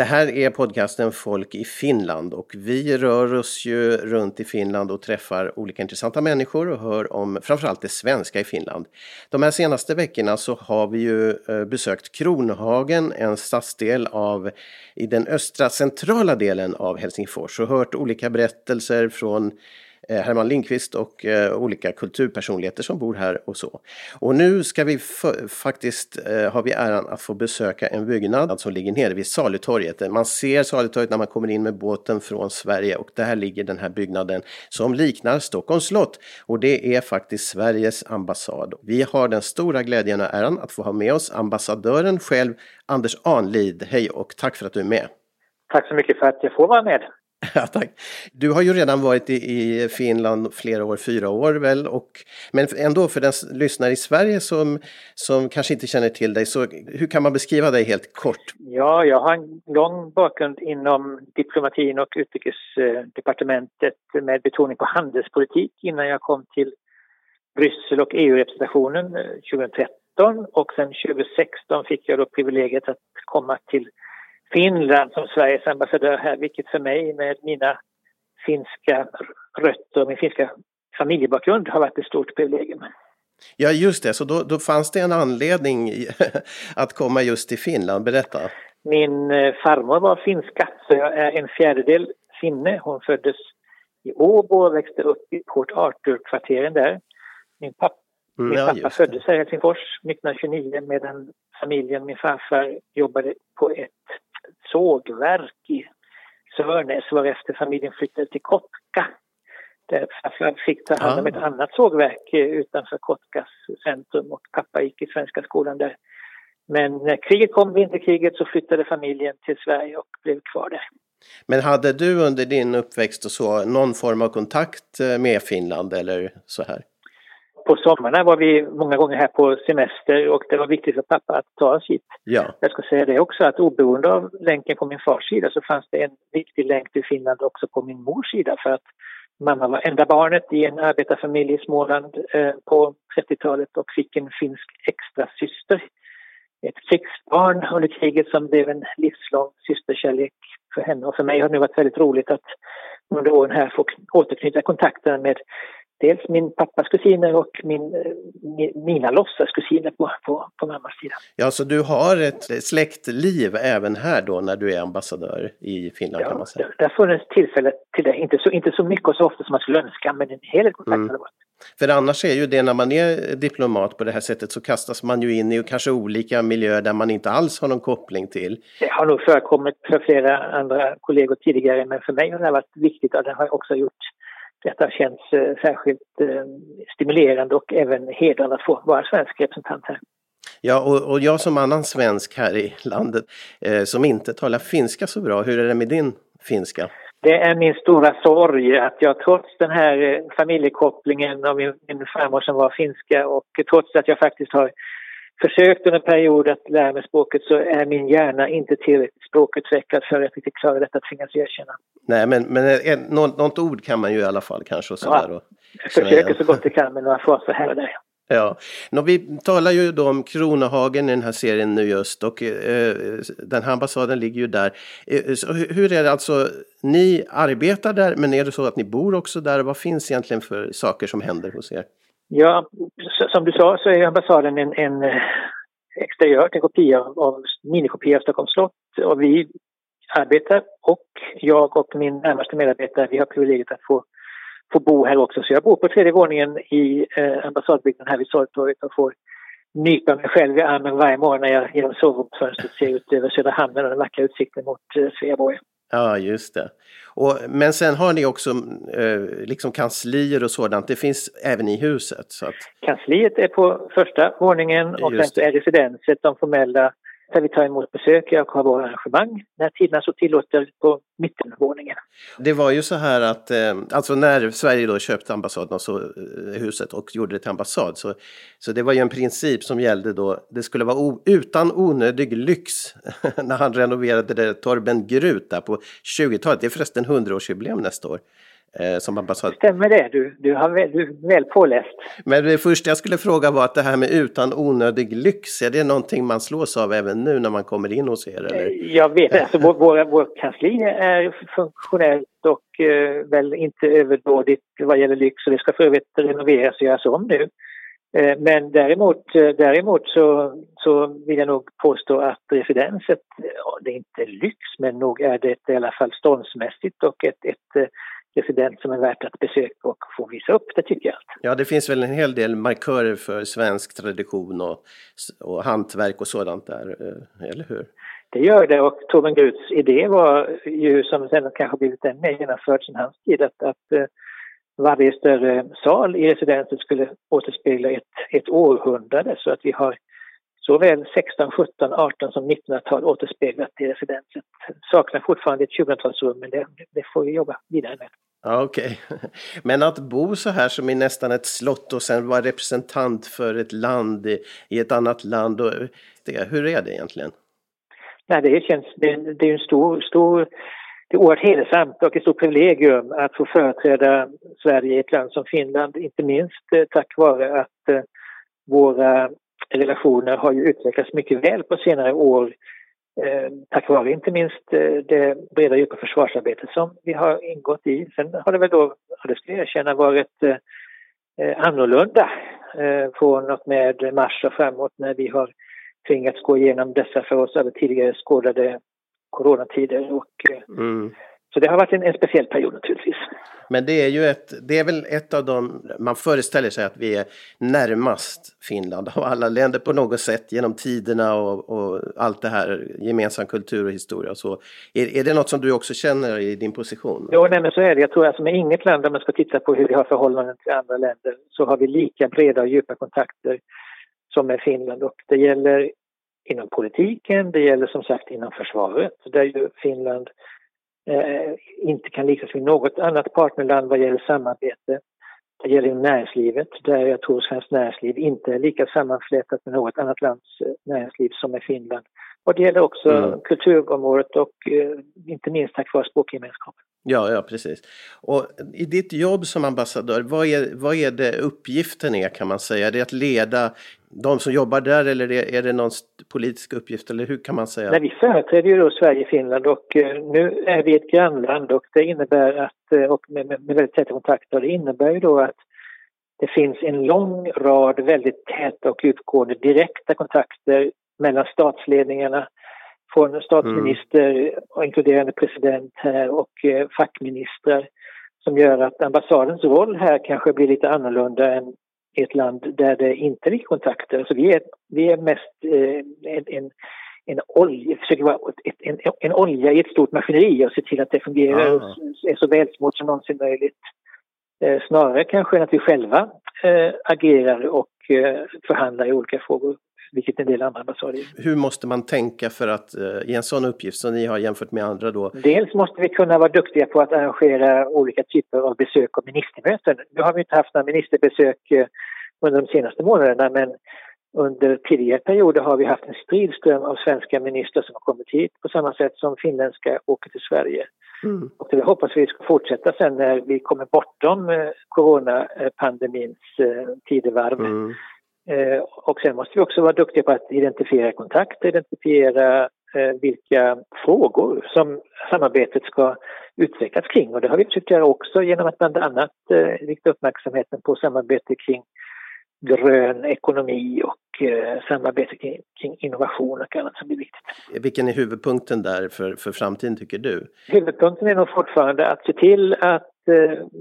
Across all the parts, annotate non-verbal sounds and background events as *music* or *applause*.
Det här är podcasten Folk i Finland och vi rör oss ju runt i Finland och träffar olika intressanta människor och hör om framförallt det svenska i Finland. De här senaste veckorna så har vi ju eh, besökt Kronhagen, en stadsdel av, i den östra centrala delen av Helsingfors och hört olika berättelser från Eh, Herman Lindqvist och eh, olika kulturpersonligheter som bor här och så. Och nu ska vi faktiskt, eh, har vi äran att få besöka en byggnad som ligger nere vid Salutorget. Man ser Salutorget när man kommer in med båten från Sverige och där ligger den här byggnaden som liknar Stockholms slott. Och det är faktiskt Sveriges ambassad. Vi har den stora glädjen och äran att få ha med oss ambassadören själv, Anders Anlid. Hej och tack för att du är med. Tack så mycket för att jag får vara med. *laughs* Ja, tack. Du har ju redan varit i, i, Finland flera år, fyra år väl, och, men ändå för den lyssnare i Sverige som, som kanske inte känner till dig, så hur kan man beskriva dig helt kort? Ja, jag har en lång bakgrund inom diplomatin och utrikesdepartementet med betoning på handelspolitik innan jag kom till Bryssel och EU-representationen 2013 eh, och sen 2016 fick jag då privilegiet att komma till Finland som Sveriges ambassadör här, vilket för mig med mina finska rötter och min finska familjebakgrund har varit ett stort privilegium. Ja, just det, så då, då fanns det en anledning *laughs* att komma just till Finland. Berätta. Min eh, farmor var finska, så jag är en fjärdedel finne. Hon föddes i Åbo och växte upp i Port Arthur-kvarteren där. Min pappa min ja, pappa föddes här i Helsingfors 1929 medan familjen, min farfar, jobbade på ett sågverk i Sörnäs varefter familjen flyttade till Kotka. Där farfar fick ta hand om ett annat sågverk eh, utanför Kotkas centrum och pappa gick i svenska skolan där. Men när kriget kom, vinterkriget, så flyttade familjen till Sverige och blev kvar där. Men hade du under din uppväxt och så någon form av kontakt eh, med Finland eller så här? På sommarna var vi många gånger här på semester och det var viktigt för pappa att ta oss hit. Ja. Jag ska säga det också att oberoende av länken på min fars sida så fanns det en viktig länk till Finland också på min mors sida för att mamma var enda barnet i en arbetarfamilj i Småland eh, på 30-talet och fick en finsk extra syster. Ett krigsbarn under kriget som blev en livslång systerkärlek för henne och för mig har det nu varit väldigt roligt att under åren här få återknyta kontakterna med dels min pappas kusiner och min, eh, mina låtsaskusiner på, på, på mammas sida. Ja, så du har ett släktliv även här då när du är ambassadör i Finland ja, kan man säga? Ja, det har funnits tillfälle till det. Inte så, inte så mycket och så ofta som man skulle önska, men en hel del kontakt mm. det. För annars är ju det när man är diplomat på det här sättet så kastas man ju in i kanske olika miljöer där man inte alls har någon koppling till. Det har nog förekommit för flera andra kollegor tidigare men för mig har det varit viktigt och det har också gjort detta känns eh, särskilt eh, stimulerande och även hedrande att få vara svensk representant här. Ja, och, och jag som annan svensk här i landet eh, som inte talar finska så bra, hur är det med din finska? Det är min stora sorg att jag trots den här eh, familjekopplingen av min, min farmor som var finska och trots att jag faktiskt har försökt under en period att lära mig språket så är min hjärna inte tillräckligt språkutvecklad för att riktigt klara detta, tvingas erkänna. Nej, men, men en, något, något ord kan man ju i alla fall kanske. Och sådär, ja, jag försöker så gott jag kan med några fraser här och där. Ja, Nå, vi talar ju då om Kronohagen i den här serien nu just och eh, den här ambassaden ligger ju där. Eh, hur är det alltså, ni arbetar där men är det så att ni bor också där? Vad finns egentligen för saker som händer hos er? Ja, som du sa så är ambassaden en, en eh, exteriört, en kopia av, minikopia av Stockholms slott och vi arbetar och jag och min närmaste medarbetare, vi har privilegiet att få, få bo här också. Så jag bor på tredje våningen i eh, ambassadbyggnaden här vid Sorgtorget och får nypa mig själv i armen varje morgon när jag genom sovrumsfönstret ser ut över Södra hamnen och den vackra utsikten mot eh, Sveaborg. Ja, just det. Och, men sen har ni också eh, liksom kanslier och sådant. Det finns även i huset. Så att... Kansliet är på första våningen och sen är residenset de formella där vi tar emot besökare och har våra arrangemang när tiderna så tillåter på mittenvåningen. Det var ju så här att, eh, alltså när Sverige då köpte ambassaden, och så, eh, huset och gjorde det till ambassad, så, så det var ju en princip som gällde då, det skulle vara o, utan onödig lyx *laughs* när han renoverade det Torben Grut där på 20-talet, det är förresten 100-årsjubileum nästa år eh, som ambassadör. Stämmer det, du, du, har väl, du är väl påläst. Men det första jag skulle fråga var att det här med utan onödig lyx, är det någonting man slås av även nu när man kommer in hos er? Eller? Eh, jag vet inte, alltså, vår, vår, vår kansli är funktionellt och eh, väl inte överdådigt vad gäller lyx och det ska för övrigt renoveras och göras om nu. Eh, men däremot, eh, däremot så, så vill jag nog påstå att residenset, ja, det är inte lyx men nog är det i alla fall ståndsmässigt och ett, ett eh, resident som är värt att besöka och få visa upp, det tycker jag. Ja, det finns väl en hel del markörer för svensk tradition och, och hantverk och sådant där, eller hur? Det gör det och Torben Gruts idé var ju, som sen kanske blivit än mer genomförd sedan hans tid, att, att varje större sal i residenset skulle återspegla ett, ett århundrade så att vi har såväl 16, 17, 18 som 1900-tal återspeglat i residenset. Saknar fortfarande ett 20-talsrum men det, det, får vi jobba vidare med. Ja, Okej, okay. *laughs* men att bo så här som i nästan ett slott och sen vara representant för ett land i, i ett annat land, och, det, hur är det egentligen? Nej, det känns, det, det är en stor, stor det är oerhört hedersamt och ett stort privilegium att få företräda Sverige i ett land som Finland, inte minst eh, tack vare att eh, våra relationer har ju utvecklats mycket väl på senare år eh, tack vare inte minst eh, det breda djupa försvarsarbete som vi har ingått i. Sen har det väl då, det ska jag erkänna, varit eh, eh, annorlunda från och med mars och framåt när vi har tvingats gå igenom dessa för oss över tidigare skådade coronatider. Och, mm. Så det har varit en, en, speciell period naturligtvis. Men det är ju ett, det är väl ett av de, man föreställer sig att vi är närmast Finland av alla länder på något sätt genom tiderna och, och allt det här, gemensam kultur och historia och så. Är, är det något som du också känner i din position? Jo, nej, men så är det. Jag tror att med inget land, om man ska titta på hur vi har förhållanden till andra länder, så har vi lika breda och djupa kontakter som med Finland och det gäller inom politiken, det gäller som sagt inom försvaret där ju Finland inte kan liknas vid något annat partnerland vad gäller samarbete. Det gäller inom näringslivet där jag tror svenskt näringsliv inte är lika sammanflätat med något annat lands eh, näringsliv som med Finland. Och det gäller också mm. kulturområdet och eh, inte minst tack vare språkgemenskapen. Ja, ja precis. Och i ditt jobb som ambassadör, vad är, vad är det uppgiften är kan man säga? Är det att leda de som jobbar där eller är det någon politisk uppgift eller hur kan man säga? Nej, vi företräder ju då Sverige Finland och eh, nu är vi ett grannland och det innebär att, eh, och med, med, med väldigt täta kontakter, det innebär ju då att det finns en lång rad väldigt täta och djupgående direkta kontakter mellan statsledningarna från statsminister, mm. inkluderande president här och eh, fackministrar som gör att ambassadens roll här kanske blir lite annorlunda än i ett land där det inte finns kontakter. Så vi är, vi är mest eh, en, en, en, olja, försöker vara ett, en, en olja i ett stort maskineri och se till att det fungerar och är så välsmort som någonsin möjligt. Eh, snarare kanske än att vi själva eh, agerar och eh, förhandlar i olika frågor vilket en del andra ambassader gör. Hur måste man tänka för att eh, i en sån uppgift som ni har jämfört med andra då? Dels måste vi kunna vara duktiga på att arrangera olika typer av besök och ministermöten. Nu har vi inte haft några ministerbesök eh, under de senaste månaderna men under tidigare perioder har vi haft en stridström av svenska ministrar som har kommit hit på samma sätt som finländska åker till Sverige. Mm. Och det hoppas vi ska fortsätta sen när vi kommer bortom eh, coronapandemins tidevarv. Mm. Eh, och sen måste vi också vara duktiga på att identifiera kontakter, identifiera eh, vilka frågor som samarbetet ska utvecklas kring. Och det har vi försökt göra också genom att bland annat eh, rikta uppmärksamheten på samarbete kring grön ekonomi och eh, samarbete kring, kring, innovation och annat som blir viktigt. Vilken är huvudpunkten där för, för framtiden tycker du? Huvudpunkten är nog fortfarande att se till att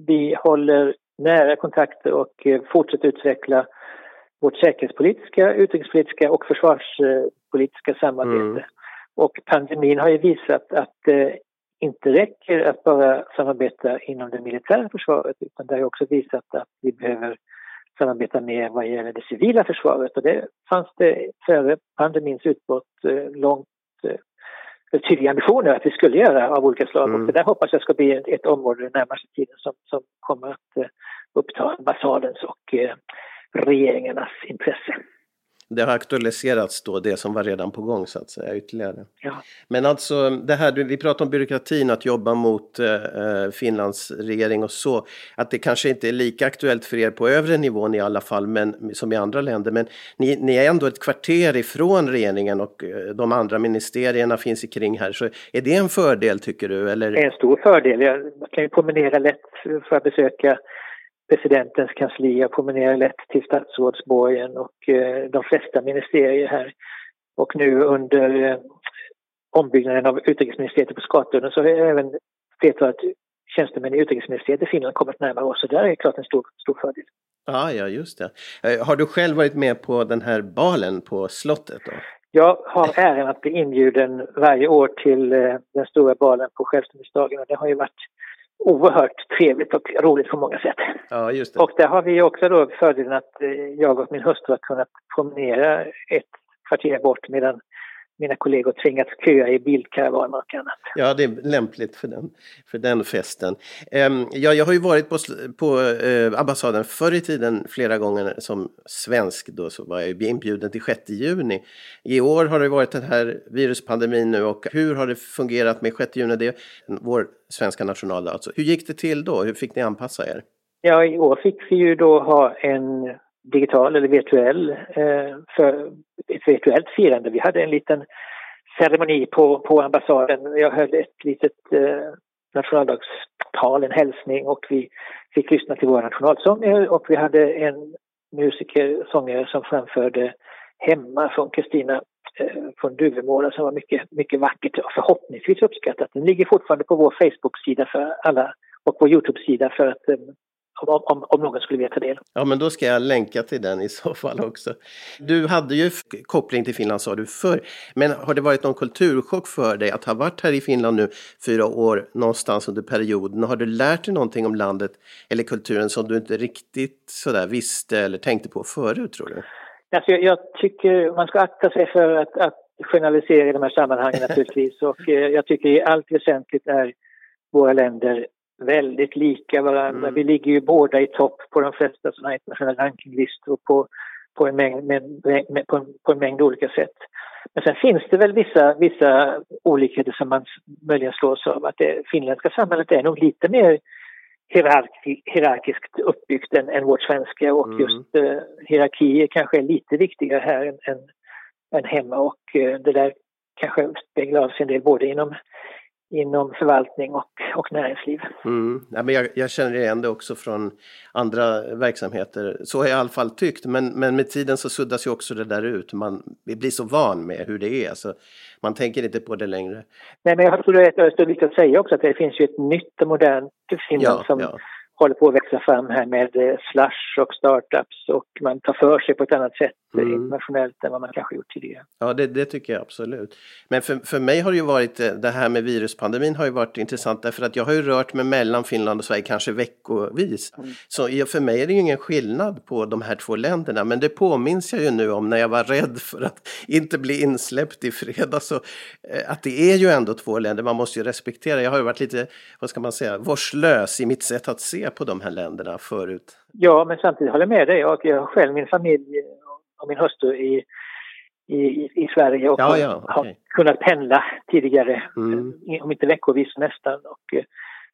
vi håller nära kontakter och fortsätter utveckla vårt säkerhetspolitiska, utrikespolitiska och försvarspolitiska samarbete. Mm. Och pandemin har ju visat att det inte räcker att bara samarbeta inom det militära försvaret utan det har också visat att vi behöver samarbeta mer vad gäller det civila försvaret och det fanns det före pandemins utbrott eh, långt eh, tydliga ambitioner att vi skulle göra av olika slag mm. och det där hoppas jag ska bli ett, område den närmaste tiden som, som kommer att eh, uppta ambassadens och regeringarnas intresse. det har aktualiserats då, det som var redan på gång så att säga ytterligare. Ja. Men alltså det här, vi pratar om byråkratin, att jobba mot eh, Finlands regering och så, att det kanske inte är lika aktuellt för er på övre nivån i alla fall, men som i andra länder, men ni, ni är ändå ett kvarter ifrån regeringen och eh, de andra ministerierna finns kring här, så är det en fördel tycker du? Eller? Det är en stor fördel. Jag kan ju promenera lätt för att besöka presidentens kansli. Jag promenerar lätt till statsrådsborgen och eh, de flesta ministerier här. Och nu under eh, ombyggnaden av utrikesministeriet på Skatudden så har även flertalet tjänstemän i utrikesministeriet i Finland kommit närmare oss. Så där är det klart en stor, stor fördel. Ah, ja, just det. Eh, har du själv varit med på den här balen på slottet? Då? Jag har äran att bli inbjuden varje år till den stora balen på självständighetsdagen och det har ju varit oerhört trevligt och roligt på många sätt. Ja, just det. Och där har vi också då fördelen att eh, jag och min hustru har kunnat promenera ett kvarter bort medan mina kollegor tvingats köa i bilkaravaner och annat. Ja, det är lämpligt för den, för den festen. Um, ja, jag har ju varit på, på uh, ambassaden förr i tiden flera gånger som svensk. Då så var jag inbjuden till 6 juni. I år har det varit den här viruspandemin nu och hur har det fungerat med 6 juni? Det är vår svenska nationaldag. Alltså. Hur gick det till då? Hur fick ni anpassa er? Ja, i år fick vi ju då ha en digital eller virtuell, eh, för ett virtuellt firande. Vi hade en liten ceremoni på, på ambassaden. Jag höll ett litet eh, nationaldagstal, en hälsning och vi fick lyssna till våra nationalsånger och vi hade en musiker, sångare som framförde Hemma från Kristina eh, från Duvemåla som var mycket, mycket vackert och förhoppningsvis uppskattat. Den ligger fortfarande på vår Facebook-sida för alla och vår Youtube-sida för att eh, om, om, om någon skulle vilja ta del. Ja, men då ska jag länka till den i så fall också. Du hade ju koppling till Finland sa du förr, men har det varit någon kulturchock för dig att ha varit här i Finland nu fyra år någonstans under perioden? Har du lärt dig någonting om landet eller kulturen som du inte riktigt sådär visste eller tänkte på förut tror du? Alltså, jag, jag tycker man ska akta sig för att, att generalisera i de här sammanhangen *laughs* naturligtvis och eh, jag tycker i allt väsentligt är våra länder väldigt lika varandra. Mm. Vi ligger ju båda i topp på de flesta sådana internationella rankinglistor på, på, en mängd, med, med, på, en, på en mängd olika sätt. Men sen finns det väl vissa, vissa olikheter som man möjligen slås av. Att det finländska samhället är nog lite mer hierarki, hierarkiskt uppbyggt än, än vårt svenska och mm. just eh, hierarkier kanske är lite viktigare här än, än, än hemma och eh, det där kanske speglar av sig en del både inom inom förvaltning och, och näringsliv. Mm. Ja, men jag, jag, känner igen det också från andra verksamheter. Så har jag i alla fall tyckt. Men, men med tiden så suddas ju också det där ut. Man, vi blir så van med hur det är. Så man tänker inte på det längre. Nej, men jag tror det är viktigt att säga också att det finns ju ett nytt och modernt Finland ja, som ja håller på att växa fram här med eh, slush och startups och man tar för sig på ett annat sätt mm. internationellt än vad man kanske gjort tidigare. Ja, det, det, tycker jag absolut. Men för, för mig har det ju varit, eh, det här med viruspandemin har ju varit intressant därför att jag har ju rört mig mellan Finland och Sverige kanske veckovis. Mm. Så för mig är det ju ingen skillnad på de här två länderna, men det påminns jag ju nu om när jag var rädd *laughs* för att inte bli insläppt i fredags. Så, eh, att det är ju ändå två länder, man måste ju respektera. Jag har ju varit lite, vad ska man säga, vårdslös i mitt sätt att se på de här länderna förut. Ja, men samtidigt håller jag med dig. Jag, har själv min familj och min hustru i, i, i Sverige och ja, ja, okay. har kunnat pendla tidigare, mm. om inte veckovis nästan. Och eh,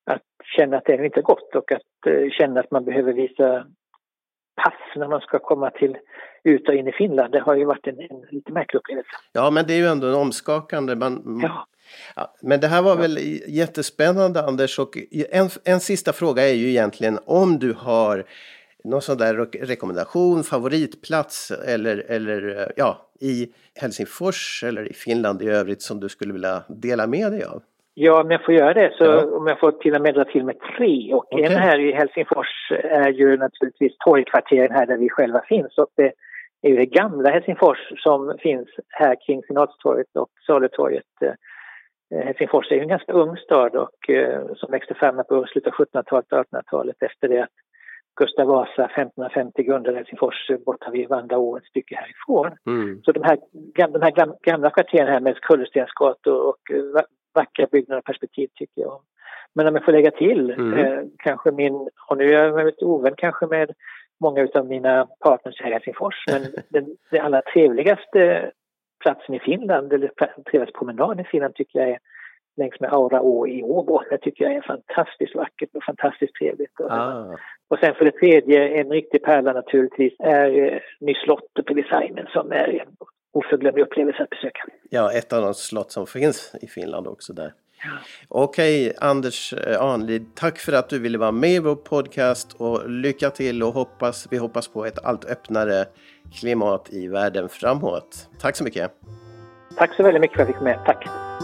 att känna att det inte är gott och att uh, känna att man behöver visa pass när man ska komma till ut och in i Finland. Det har ju varit en, en lite märklig upplevelse. Ja, men det är ju ändå en omskakande. Man, ja. Ja, men det här var väl jättespännande Anders och en, en sista fråga är ju egentligen om du har någon sån där rekommendation, favoritplats eller, eller ja, i Helsingfors eller i Finland i övrigt som du skulle vilja dela med dig av? Ja, om jag får göra det så ja. om jag får till och med dra till med tre och okay. en här i Helsingfors är ju naturligtvis torgkvarteren här där vi själva finns och det är ju det gamla Helsingfors som finns här kring Senatstorget och Salutorget Eh, Helsingfors är ju en ganska ung stad och eh, som växte fram på slutet av 1700-talet och 1800-talet efter det att Gustav Vasa 1550 grundade Helsingfors eh, borta vid Vandaå ett stycke härifrån. Mm. Så de här, de här gamla kvarteren här med kullerstensgator och vackra byggnader och perspektiv tycker jag Men om jag får lägga till, mm. eh, kanske min, och nu är jag väldigt ovän kanske med många av mina partners här i Helsingfors. Men *laughs* den, den allra trevligaste platsen i Finland, eller trevligaste promenaden i Finland tycker jag är längs med Auraå i Åbo. Det tycker jag är fantastiskt vackert och fantastiskt trevligt. Ah. Och sen för det tredje, en riktig pärla naturligtvis, är eh, Nyslottet på designen som är en oförglömlig upplevelse att besöka. Ja, ett av de slott som finns i Finland också där. Okej, Anders eh, Anlid, tack för att du ville vara med i vår podcast och lycka till och hoppas, vi hoppas på ett allt öppnare klimat i världen framåt. Tack så mycket! Tack så väldigt mycket för att jag fick med. Tack!